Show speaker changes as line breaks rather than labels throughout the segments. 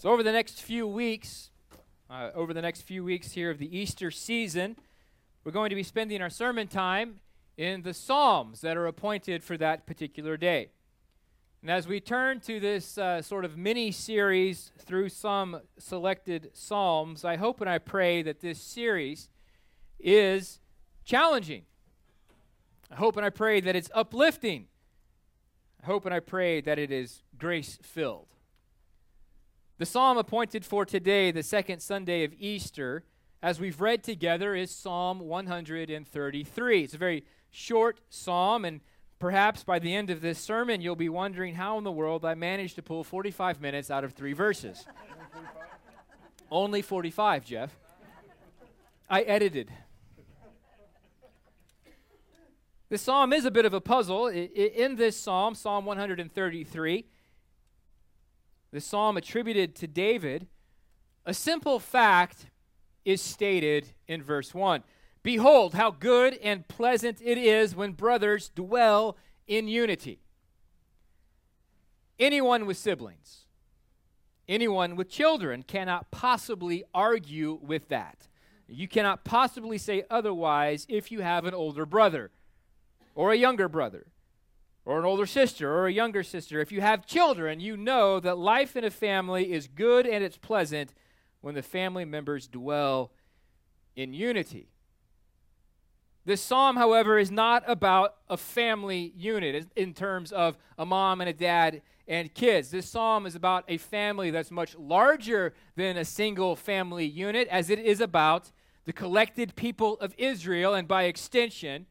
So, over the next few weeks, uh, over the next few weeks here of the Easter season, we're going to be spending our sermon time in the Psalms that are appointed for that particular day. And as we turn to this uh, sort of mini series through some selected Psalms, I hope and I pray that this series is challenging. I hope and I pray that it's uplifting. I hope and I pray that it is grace filled. The psalm appointed for today, the second Sunday of Easter, as we've read together, is Psalm 133. It's a very short psalm, and perhaps by the end of this sermon, you'll be wondering how in the world I managed to pull 45 minutes out of three verses. Only 45, Jeff. I edited. This psalm is a bit of a puzzle. In this psalm, Psalm 133, the psalm attributed to David, a simple fact is stated in verse 1. Behold, how good and pleasant it is when brothers dwell in unity. Anyone with siblings, anyone with children cannot possibly argue with that. You cannot possibly say otherwise if you have an older brother or a younger brother or an older sister or a younger sister. If you have children, you know that life in a family is good and it's pleasant when the family members dwell in unity. This psalm, however, is not about a family unit in terms of a mom and a dad and kids. This psalm is about a family that's much larger than a single family unit, as it is about the collected people of Israel, and by extension,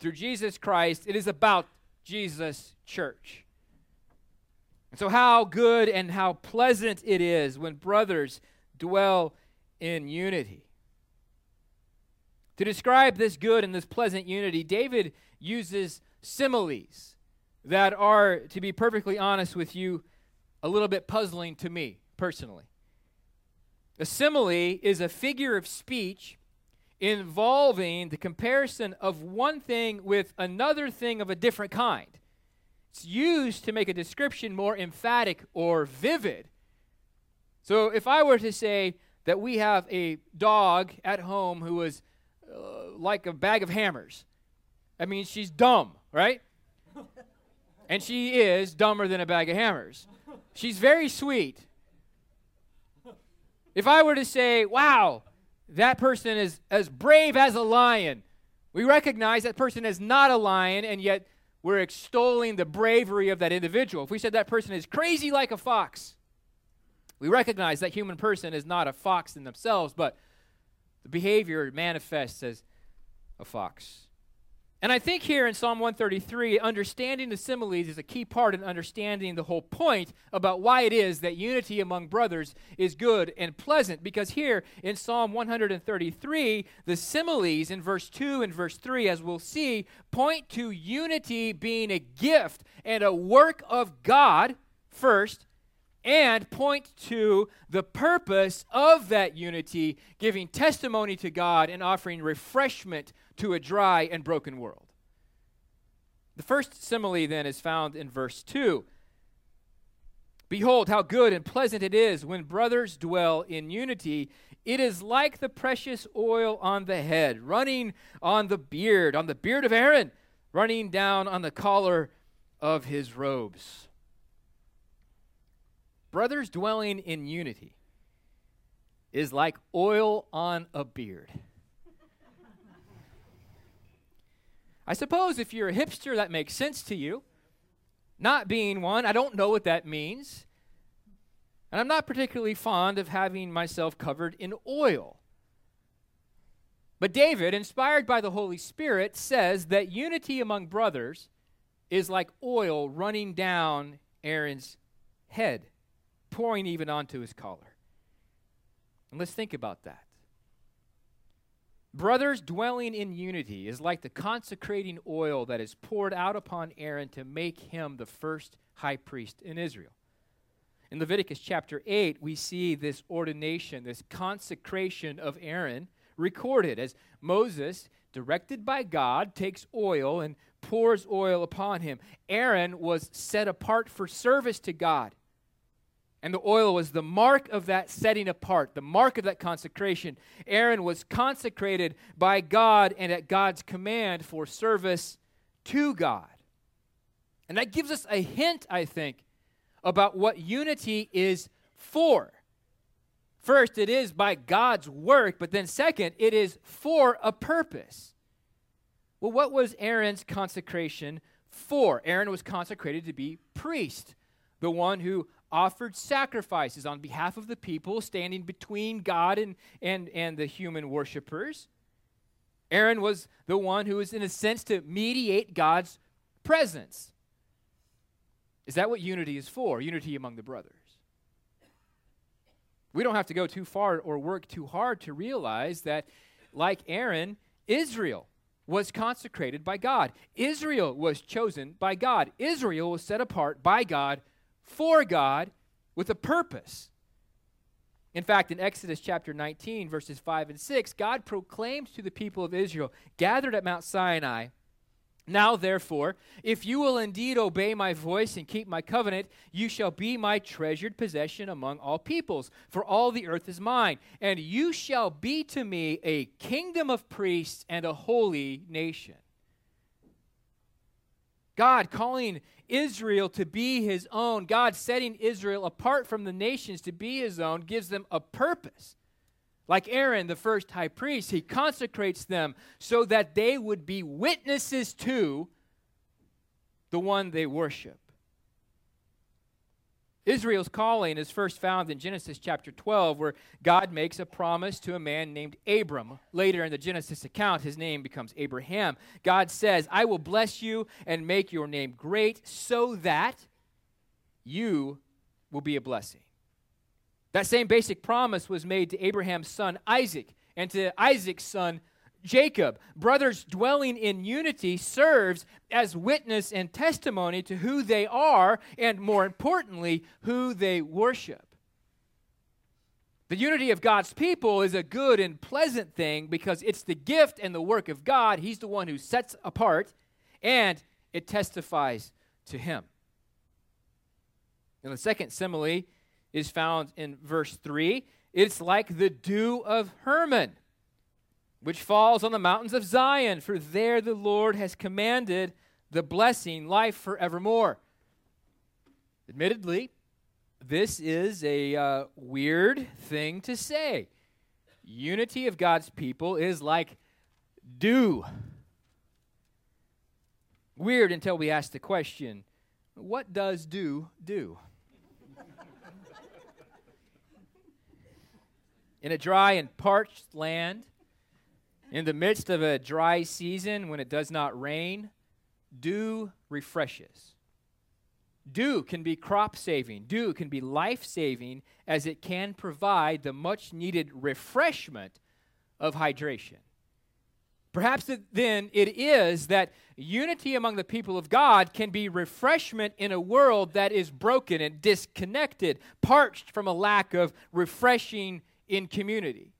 through Jesus Christ, it is about Jesus' church. And so, how good and how pleasant it is when brothers dwell in unity. To describe this good and this pleasant unity, David uses similes that are, to be perfectly honest with you, a little bit puzzling to me personally. A simile is a figure of speech involving the comparison of one thing with another thing of a different kind. It's used to make a description more emphatic or vivid. So if I were to say that we have a dog at home who is uh, like a bag of hammers, I mean, she's dumb, right? and she is dumber than a bag of hammers. She's very sweet. If I were to say, wow, that person is as brave as a lion. We recognize that person is not a lion, and yet we're extolling the bravery of that individual. If we said that person is crazy like a fox, we recognize that human person is not a fox in themselves, but the behavior manifests as a fox. And I think here in Psalm 133, understanding the similes is a key part in understanding the whole point about why it is that unity among brothers is good and pleasant. Because here in Psalm 133, the similes in verse 2 and verse 3, as we'll see, point to unity being a gift and a work of God first, and point to the purpose of that unity, giving testimony to God and offering refreshment to a dry and broken world. The first simile then is found in verse 2. Behold, how good and pleasant it is when brothers dwell in unity. It is like the precious oil on the head, running on the beard, on the beard of Aaron, running down on the collar of his robes. Brothers dwelling in unity is like oil on a beard. I suppose if you're a hipster, that makes sense to you. Not being one, I don't know what that means. And I'm not particularly fond of having myself covered in oil. But David, inspired by the Holy Spirit, says that unity among brothers is like oil running down Aaron's head, pouring even onto his collar. And let's think about that. Brothers dwelling in unity is like the consecrating oil that is poured out upon Aaron to make him the first high priest in Israel. In Leviticus chapter 8, we see this ordination, this consecration of Aaron recorded as Moses, directed by God, takes oil and pours oil upon him. Aaron was set apart for service to God. And the oil was the mark of that setting apart, the mark of that consecration. Aaron was consecrated by God and at God's command for service to God. And that gives us a hint, I think, about what unity is for. First, it is by God's work, but then, second, it is for a purpose. Well, what was Aaron's consecration for? Aaron was consecrated to be priest, the one who offered sacrifices on behalf of the people, standing between God and, and, and the human worshippers. Aaron was the one who was, in a sense, to mediate God's presence. Is that what unity is for? Unity among the brothers. We don't have to go too far or work too hard to realize that, like Aaron, Israel was consecrated by God. Israel was chosen by God. Israel was set apart by God for God with a purpose. In fact, in Exodus chapter 19, verses 5 and 6, God proclaimed to the people of Israel gathered at Mount Sinai now, therefore, if you will indeed obey my voice and keep my covenant, you shall be my treasured possession among all peoples, for all the earth is mine. And you shall be to me a kingdom of priests and a holy nation. God calling Israel to be his own, God setting Israel apart from the nations to be his own, gives them a purpose. Like Aaron, the first high priest, he consecrates them so that they would be witnesses to the one they worship. Israel's calling is first found in Genesis chapter 12, where God makes a promise to a man named Abram. Later in the Genesis account, his name becomes Abraham. God says, I will bless you and make your name great so that you will be a blessing. That same basic promise was made to Abraham's son Isaac and to Isaac's son Jacob. Brothers dwelling in unity serves as witness and testimony to who they are and, more importantly, who they worship. The unity of God's people is a good and pleasant thing because it's the gift and the work of God. He's the one who sets apart, and it testifies to Him. And the second simile is found in verse 3. It's like the dew of Hermon, which falls on the mountains of Zion, for there the Lord has commanded the blessing, life forevermore. Admittedly, this is a uh, weird thing to say. Unity of God's people is like dew. Weird until we ask the question what does dew do? in a dry and parched land, in the midst of a dry season when it does not rain, dew refreshes. Dew can be crop saving, dew can be life saving, as it can provide the much needed refreshment of hydration. Perhaps then it is that unity among the people of God can be refreshment in a world that is broken and disconnected, parched from a lack of refreshing in community.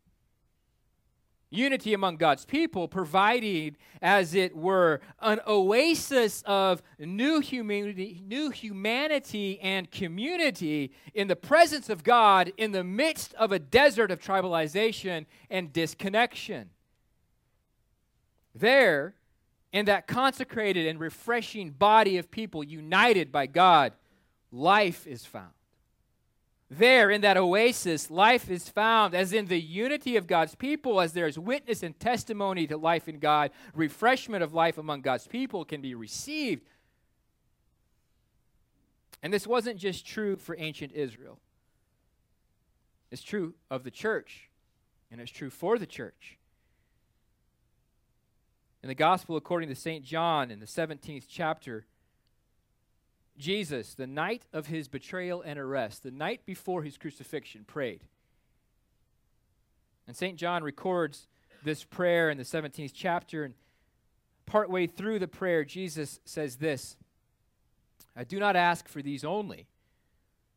Unity among God's people, providing, as it were, an oasis of new humanity, new humanity and community in the presence of God in the midst of a desert of tribalization and disconnection. There, in that consecrated and refreshing body of people united by God, life is found. There, in that oasis, life is found, as in the unity of God's people, as there is witness and testimony to life in God, refreshment of life among God's people can be received. And this wasn't just true for ancient Israel, it's true of the church, and it's true for the church. In the Gospel according to St. John, in the 17th chapter, Jesus, the night of his betrayal and arrest, the night before his crucifixion, prayed. And St. John records this prayer in the 17th chapter. And partway through the prayer, Jesus says this I do not ask for these only,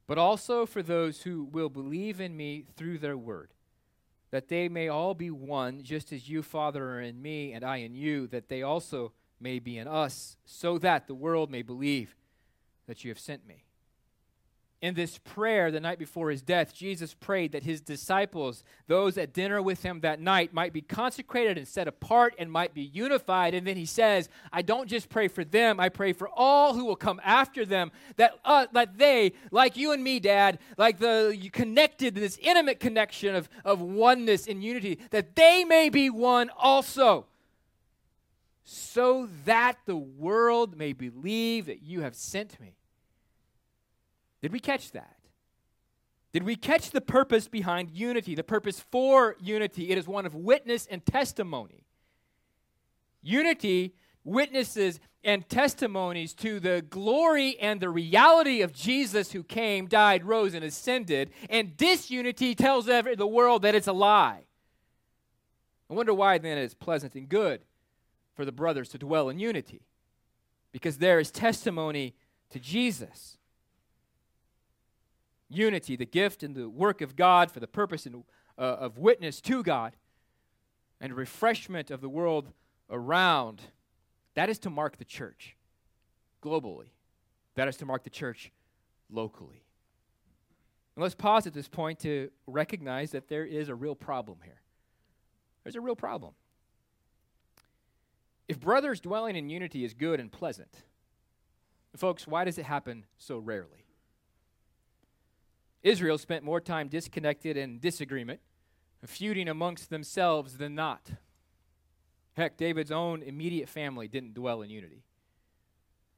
but also for those who will believe in me through their word, that they may all be one, just as you, Father, are in me and I in you, that they also may be in us, so that the world may believe that you have sent me. in this prayer the night before his death, Jesus prayed that his disciples, those at dinner with him that night, might be consecrated and set apart and might be unified. And then he says, I don't just pray for them, I pray for all who will come after them, that, uh, that they, like you and me, Dad, like the connected, this intimate connection of, of oneness and unity, that they may be one also so that the world may believe that you have sent me. Did we catch that? Did we catch the purpose behind unity, the purpose for unity? It is one of witness and testimony. Unity witnesses and testimonies to the glory and the reality of Jesus who came, died, rose, and ascended. And disunity tells the world that it's a lie. I wonder why then it's pleasant and good for the brothers to dwell in unity. Because there is testimony to Jesus unity, the gift and the work of God for the purpose and, uh, of witness to God, and refreshment of the world around. That is to mark the church globally. That is to mark the church locally. And let's pause at this point to recognize that there is a real problem here. There's a real problem. If brothers dwelling in unity is good and pleasant, folks, why does it happen so rarely? Israel spent more time disconnected and disagreement, feuding amongst themselves than not. Heck, David's own immediate family didn't dwell in unity.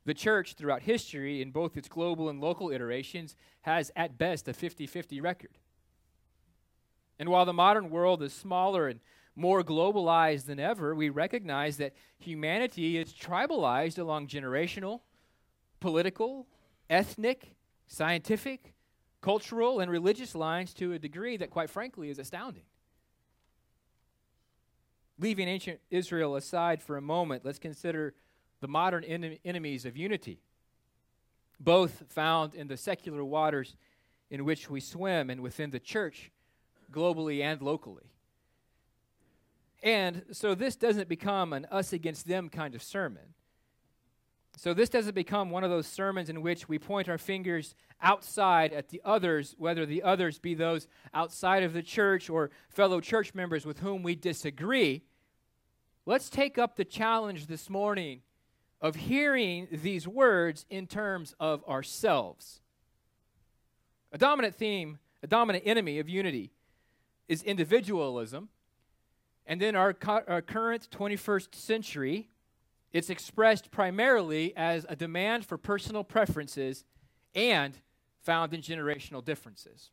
The church, throughout history, in both its global and local iterations, has at best a 50 50 record. And while the modern world is smaller and more globalized than ever, we recognize that humanity is tribalized along generational, political, ethnic, scientific, cultural and religious lines to a degree that, quite frankly, is astounding. Leaving ancient Israel aside for a moment, let's consider the modern en- enemies of unity, both found in the secular waters in which we swim and within the church, globally and locally. And so this doesn't become an us against them kind of sermon. So this doesn't become one of those sermons in which we point our fingers outside at the others, whether the others be those outside of the church or fellow church members with whom we disagree. Let's take up the challenge this morning of hearing these words in terms of ourselves. A dominant theme, a dominant enemy of unity is individualism. And then our, co- our current 21st century it's expressed primarily as a demand for personal preferences and found in generational differences.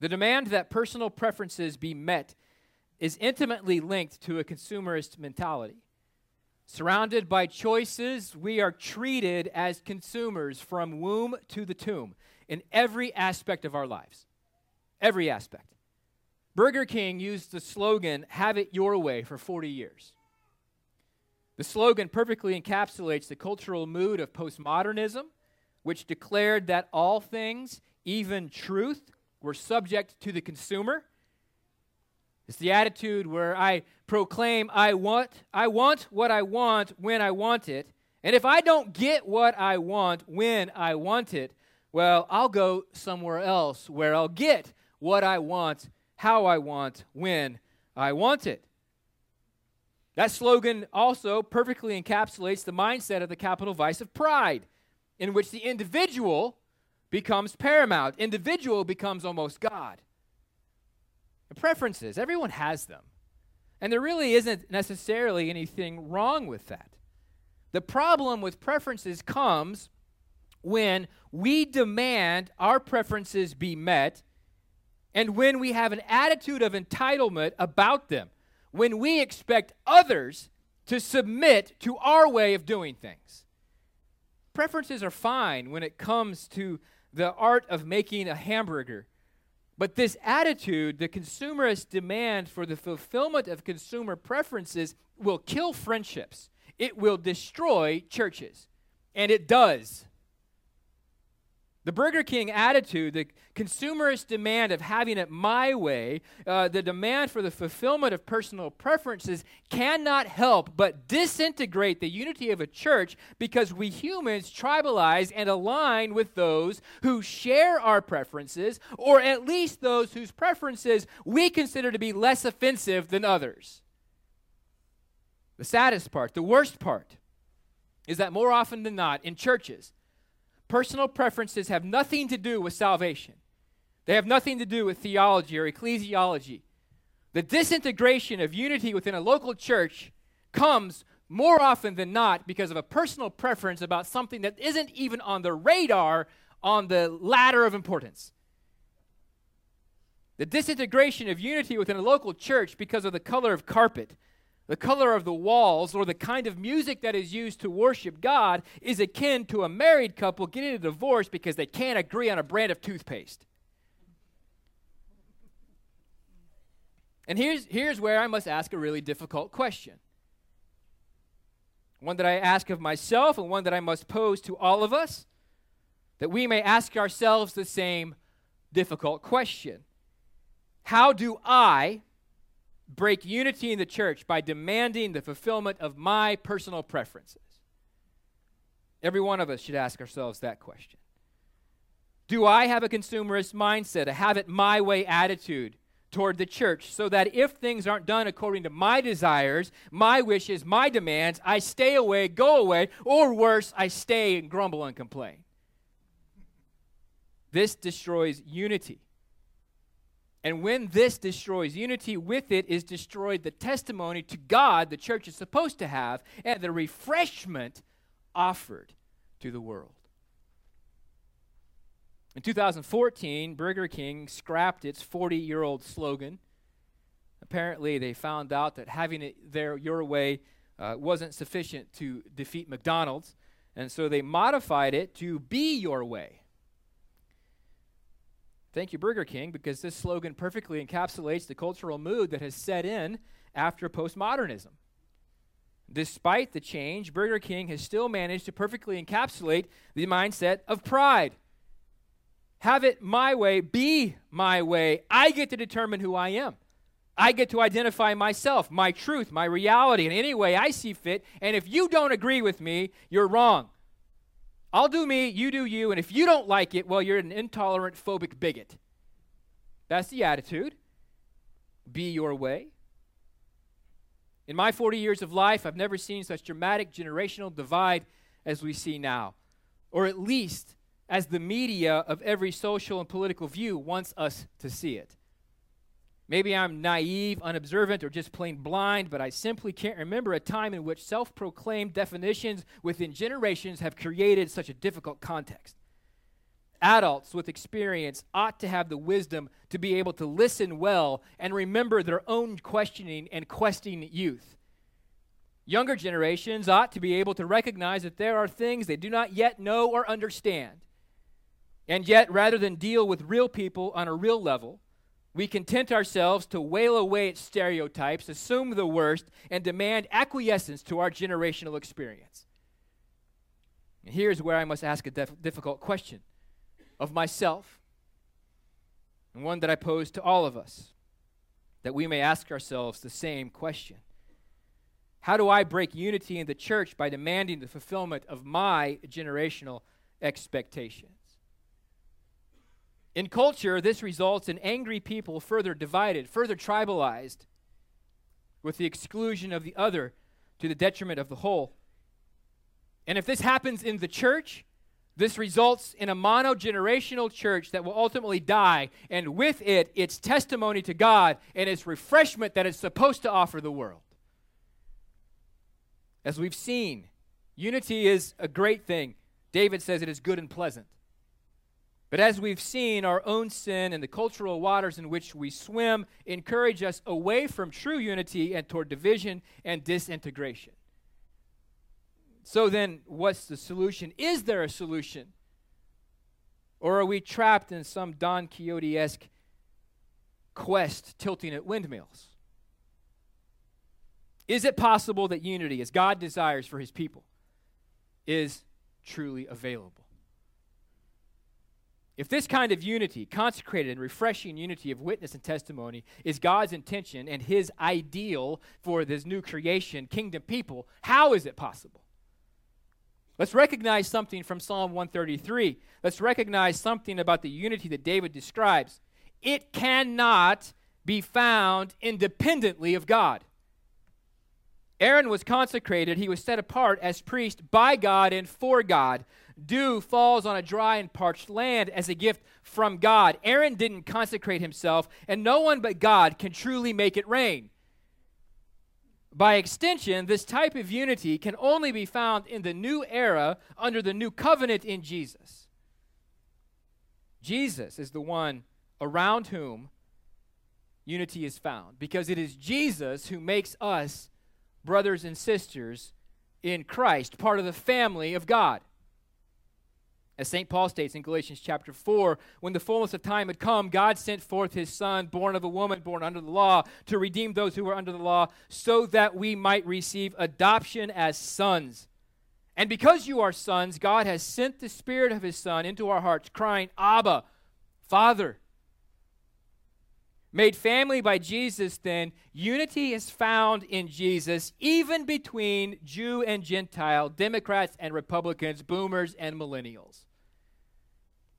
The demand that personal preferences be met is intimately linked to a consumerist mentality. Surrounded by choices, we are treated as consumers from womb to the tomb in every aspect of our lives. Every aspect. Burger King used the slogan, Have it your way, for 40 years. The slogan perfectly encapsulates the cultural mood of postmodernism, which declared that all things, even truth, were subject to the consumer. It's the attitude where I proclaim I want I want what I want when I want it, and if I don't get what I want when I want it, well, I'll go somewhere else where I'll get what I want, how I want, when I want it. That slogan also perfectly encapsulates the mindset of the capital vice of pride, in which the individual becomes paramount, individual becomes almost God. The preferences, everyone has them. And there really isn't necessarily anything wrong with that. The problem with preferences comes when we demand our preferences be met and when we have an attitude of entitlement about them when we expect others to submit to our way of doing things. Preferences are fine when it comes to the art of making a hamburger. But this attitude, the consumerist demand for the fulfillment of consumer preferences, will kill friendships. It will destroy churches. And it does. The Burger King attitude, the consumerist demand of having it my way, uh, the demand for the fulfillment of personal preferences cannot help but disintegrate the unity of a church because we humans tribalize and align with those who share our preferences, or at least those whose preferences we consider to be less offensive than others. The saddest part, the worst part, is that more often than not in churches, Personal preferences have nothing to do with salvation, they have nothing to do with theology or ecclesiology. The disintegration of unity within a local church comes more often than not because of a personal preference about something that isn't even on the radar on the ladder of importance. The disintegration of unity within a local church because of the color of carpet, the color of the walls or the kind of music that is used to worship God is akin to a married couple getting a divorce because they can't agree on a brand of toothpaste. And here's, here's where I must ask a really difficult question. One that I ask of myself and one that I must pose to all of us, that we may ask ourselves the same difficult question How do I, break unity in the church by demanding the fulfillment of my personal preferences? Every one of us should ask ourselves that question. Do I have a consumerist mindset, a have it my way attitude toward the church, so that if things aren't done according to my desires, my wishes, my demands, I stay away, go away, or worse, I stay and grumble and complain? This destroys unity. And when this destroys unity, with it is destroyed the testimony to God the church is supposed to have and the refreshment offered to the world. In 2014, Burger King scrapped its 40 year old slogan. Apparently, they found out that having it there your way uh, wasn't sufficient to defeat McDonald's, and so they modified it to be your way. Thank you, Burger King, because this slogan perfectly encapsulates the cultural mood that has set in after postmodernism. Despite the change, Burger King has still managed to perfectly encapsulate the mindset of pride. Have it my way, be my way. I get to determine who I am. I get to identify myself, my truth, my reality in any way I see fit. And if you don't agree with me, you're wrong. I'll do me, you do you, and if you don't like it, well, you're an intolerant, phobic bigot. That's the attitude. Be your way. In my 40 years of life, I've never seen such dramatic generational divide as we see now, or at least as the media of every social and political view wants us to see it. Maybe I'm naive, unobservant, or just plain blind, but I simply can't remember a time in which self proclaimed definitions within generations have created such a difficult context. Adults with experience ought to have the wisdom to be able to listen well and remember their own questioning and questing youth. Younger generations ought to be able to recognize that there are things they do not yet know or understand. And yet, rather than deal with real people on a real level, we content ourselves to wail away at stereotypes, assume the worst, and demand acquiescence to our generational experience. And here's where I must ask a def- difficult question of myself, and one that I pose to all of us, that we may ask ourselves the same question. How do I break unity in the church by demanding the fulfillment of my generational expectations? In culture, this results in angry people further divided, further tribalized, with the exclusion of the other to the detriment of the whole. And if this happens in the church, this results in a mono-generational church that will ultimately die, and with it, its testimony to God and its refreshment that it's supposed to offer the world. As we've seen, unity is a great thing. David says it is good and pleasant. But as we've seen, our own sin and the cultural waters in which we swim encourage us away from true unity and toward division and disintegration. So then, what's the solution? Is there a solution? Or are we trapped in some Don Quixote esque quest tilting at windmills? Is it possible that unity, as God desires for his people, is truly available? If this kind of unity, consecrated and refreshing unity of witness and testimony, is God's intention and his ideal for this new creation, kingdom people, how is it possible? Let's recognize something from Psalm 133. Let's recognize something about the unity that David describes. It cannot be found independently of God. Aaron was consecrated, he was set apart as priest by God and for God. Dew falls on a dry and parched land as a gift from God. Aaron didn't consecrate himself, and no one but God can truly make it rain. By extension, this type of unity can only be found in the new era under the new covenant in Jesus. Jesus is the one around whom unity is found because it is Jesus who makes us brothers and sisters in Christ, part of the family of God. As St. Paul states in Galatians chapter 4, when the fullness of time had come, God sent forth his Son, born of a woman, born under the law, to redeem those who were under the law, so that we might receive adoption as sons. And because you are sons, God has sent the Spirit of his Son into our hearts, crying, Abba, Father. Made family by Jesus, then, unity is found in Jesus, even between Jew and Gentile, Democrats and Republicans, boomers and millennials.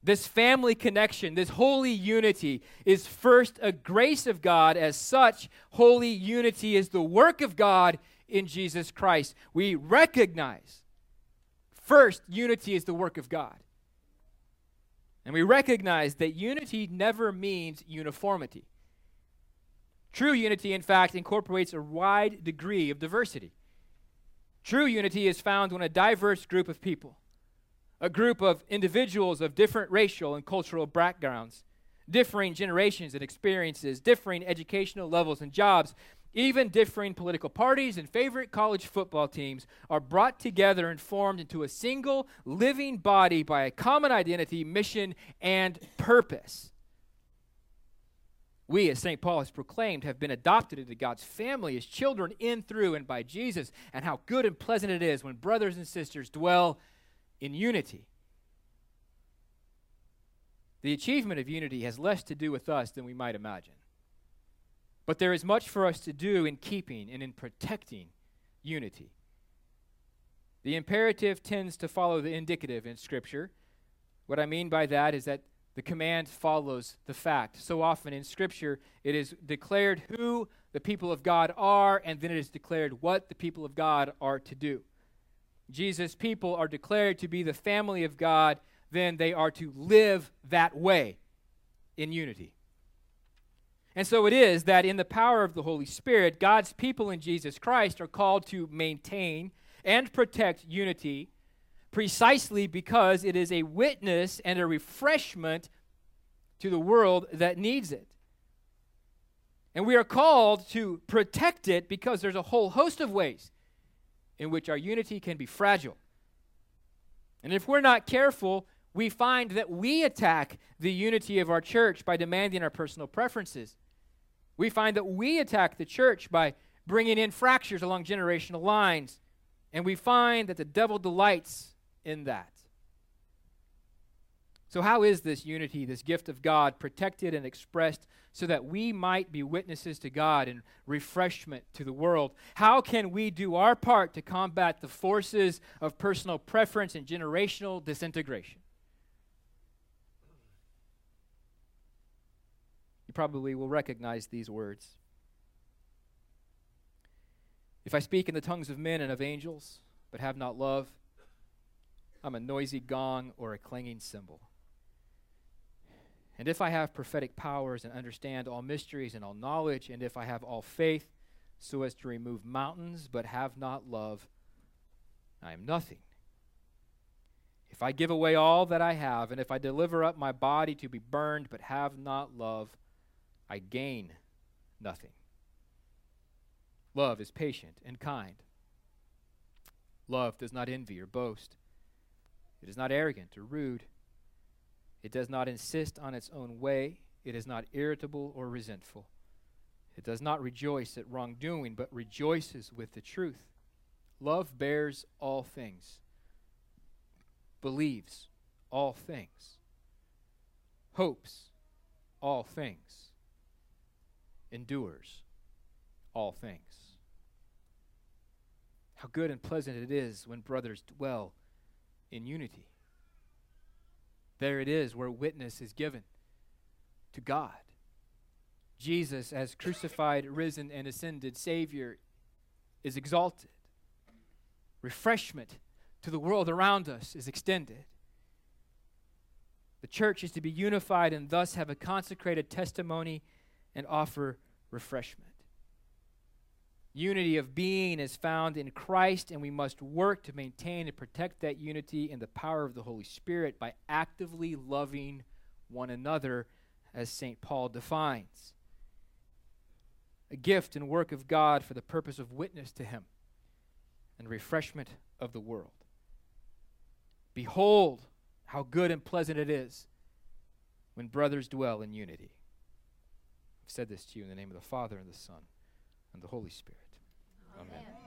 This family connection, this holy unity, is first a grace of God. As such, holy unity is the work of God in Jesus Christ. We recognize first, unity is the work of God. And we recognize that unity never means uniformity. True unity, in fact, incorporates a wide degree of diversity. True unity is found when a diverse group of people, a group of individuals of different racial and cultural backgrounds, differing generations and experiences, differing educational levels and jobs, even differing political parties and favorite college football teams are brought together and formed into a single living body by a common identity, mission, and purpose. We, as St. Paul has proclaimed, have been adopted into God's family as children in, through, and by Jesus, and how good and pleasant it is when brothers and sisters dwell in unity. The achievement of unity has less to do with us than we might imagine. But there is much for us to do in keeping and in protecting unity. The imperative tends to follow the indicative in Scripture. What I mean by that is that the command follows the fact. So often in Scripture, it is declared who the people of God are, and then it is declared what the people of God are to do. Jesus' people are declared to be the family of God, then they are to live that way in unity. And so it is that in the power of the Holy Spirit, God's people in Jesus Christ are called to maintain and protect unity precisely because it is a witness and a refreshment to the world that needs it. And we are called to protect it because there's a whole host of ways in which our unity can be fragile. And if we're not careful, we find that we attack the unity of our church by demanding our personal preferences. We find that we attack the church by bringing in fractures along generational lines. And we find that the devil delights in that. So, how is this unity, this gift of God, protected and expressed so that we might be witnesses to God and refreshment to the world? How can we do our part to combat the forces of personal preference and generational disintegration? You probably will recognize these words. If I speak in the tongues of men and of angels, but have not love, I'm a noisy gong or a clanging cymbal. And if I have prophetic powers and understand all mysteries and all knowledge, and if I have all faith so as to remove mountains but have not love, I am nothing. If I give away all that I have, and if I deliver up my body to be burned but have not love, I gain nothing. Love is patient and kind. Love does not envy or boast. It is not arrogant or rude. It does not insist on its own way. It is not irritable or resentful. It does not rejoice at wrongdoing, but rejoices with the truth. Love bears all things, believes all things, hopes all things, endures all things. How good and pleasant it is when brothers dwell in unity. There it is where witness is given to God. Jesus, as crucified, risen, and ascended Savior, is exalted. Refreshment to the world around us is extended. The church is to be unified and thus have a consecrated testimony and offer refreshment. Unity of being is found in Christ, and we must work to maintain and protect that unity in the power of the Holy Spirit by actively loving one another, as St. Paul defines. A gift and work of God for the purpose of witness to Him and refreshment of the world. Behold, how good and pleasant it is when brothers dwell in unity. I've said this to you in the name of the Father, and the Son, and the Holy Spirit. Amen.